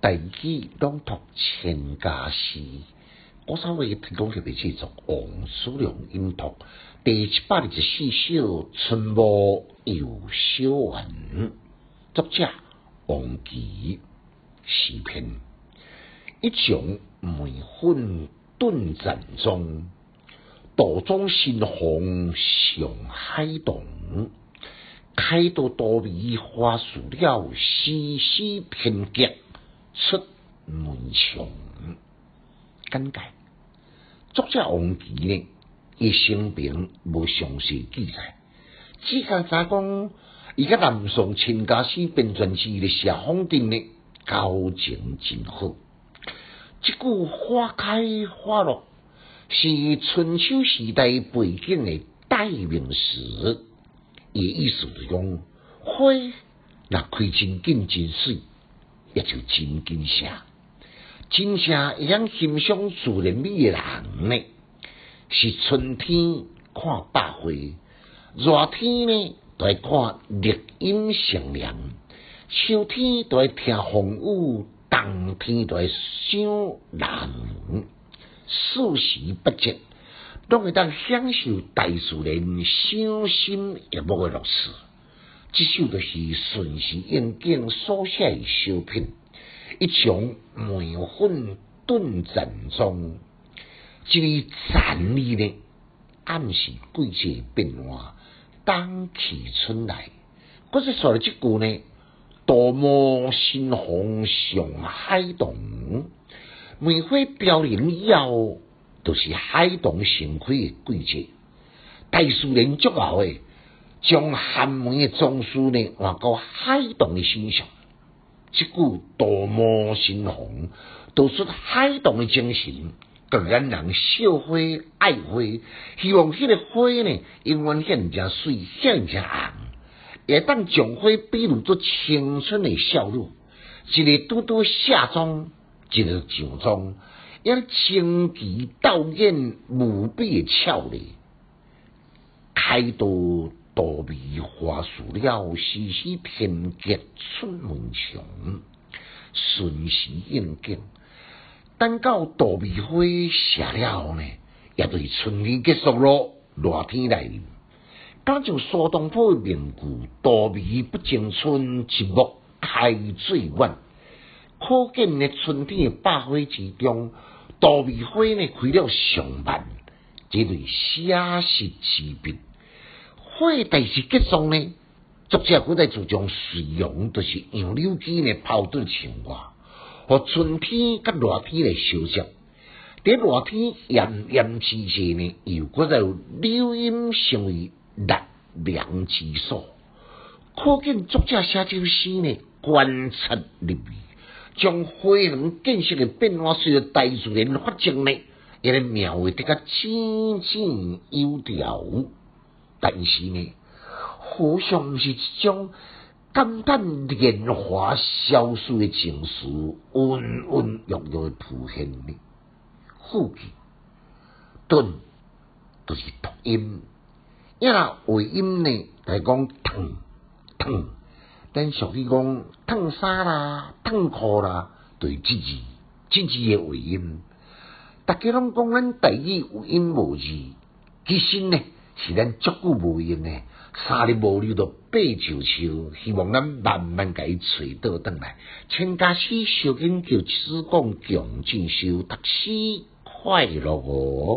大器朗读《千家诗》，我稍微提供特别制作王叔良音读第七百二十四首《春暮又小完》，作者王琦，诗篇一场梅粉炖盏中，道中新红上海东。开到多米花树了，丝丝偏结出门墙。简介：作者王琦呢，伊生平无详细记载，只讲咋讲，伊甲南宋陈家祠编撰之的写风镇呢，交情真好。即句花开花落，是春秋时代背景的代名词。伊意思是讲，花若开真紧真水，也就真紧写。真正会晓欣赏自然美诶人呢，是春天看百花，热天呢都爱看绿荫生凉，秋天都爱听风雨，冬天都爱想人，四时不节。拢会当享受大自然赏心悦目诶乐事。即首就是顺时应景所写诶小品，一场梅粉炖盏中，即位残字呢，暗示季节变化，冬去春来。嗰是说了即句呢，多么新红上海东，梅花凋零以后。就是海棠盛开诶季节，大自然足后诶，将寒门诶装饰呢换到海棠诶身上。即句多么新红，道出海棠诶精神，更让人笑花爱花，希望迄个花呢永远显正水，显正红，会当将花比如做青春诶笑容，一个拄拄下妆，一个上妆。因清奇斗艳无比的俏丽，开到多米花树了，丝丝偏结出门墙，顺时应景。等到多米花谢了呢，也对春天结束咯，热天来临。敢像苏东坡的名句：“多米不争春，一木开最晚。”可见呢，春天的百花之中。稻米花呢开了上万，这类写实之笔，花但是结束呢，作者古代注重水容，都是杨柳枝呢抛对情话，和春天甲热天来相接。在热天炎炎之际呢，又搁在柳荫成为纳凉之所，可见作者写这诗呢，观察入微。将花园建设的变化随着大自然发展呢，也来描绘得个井井有条。但是呢，好像是一种简单莲花消失的情绪，温温郁郁的浮现呢。呼气顿都是读音，因为尾音呢来讲疼疼。咱俗语讲烫衫啦、烫裤啦，对字字字字诶尾音。大家拢讲咱第一有音无字，其实呢是咱足久无用诶。三日无留到八九秋，希望咱慢慢甲伊找倒转来。全家诗小英叫此讲强进修，读书快乐哦。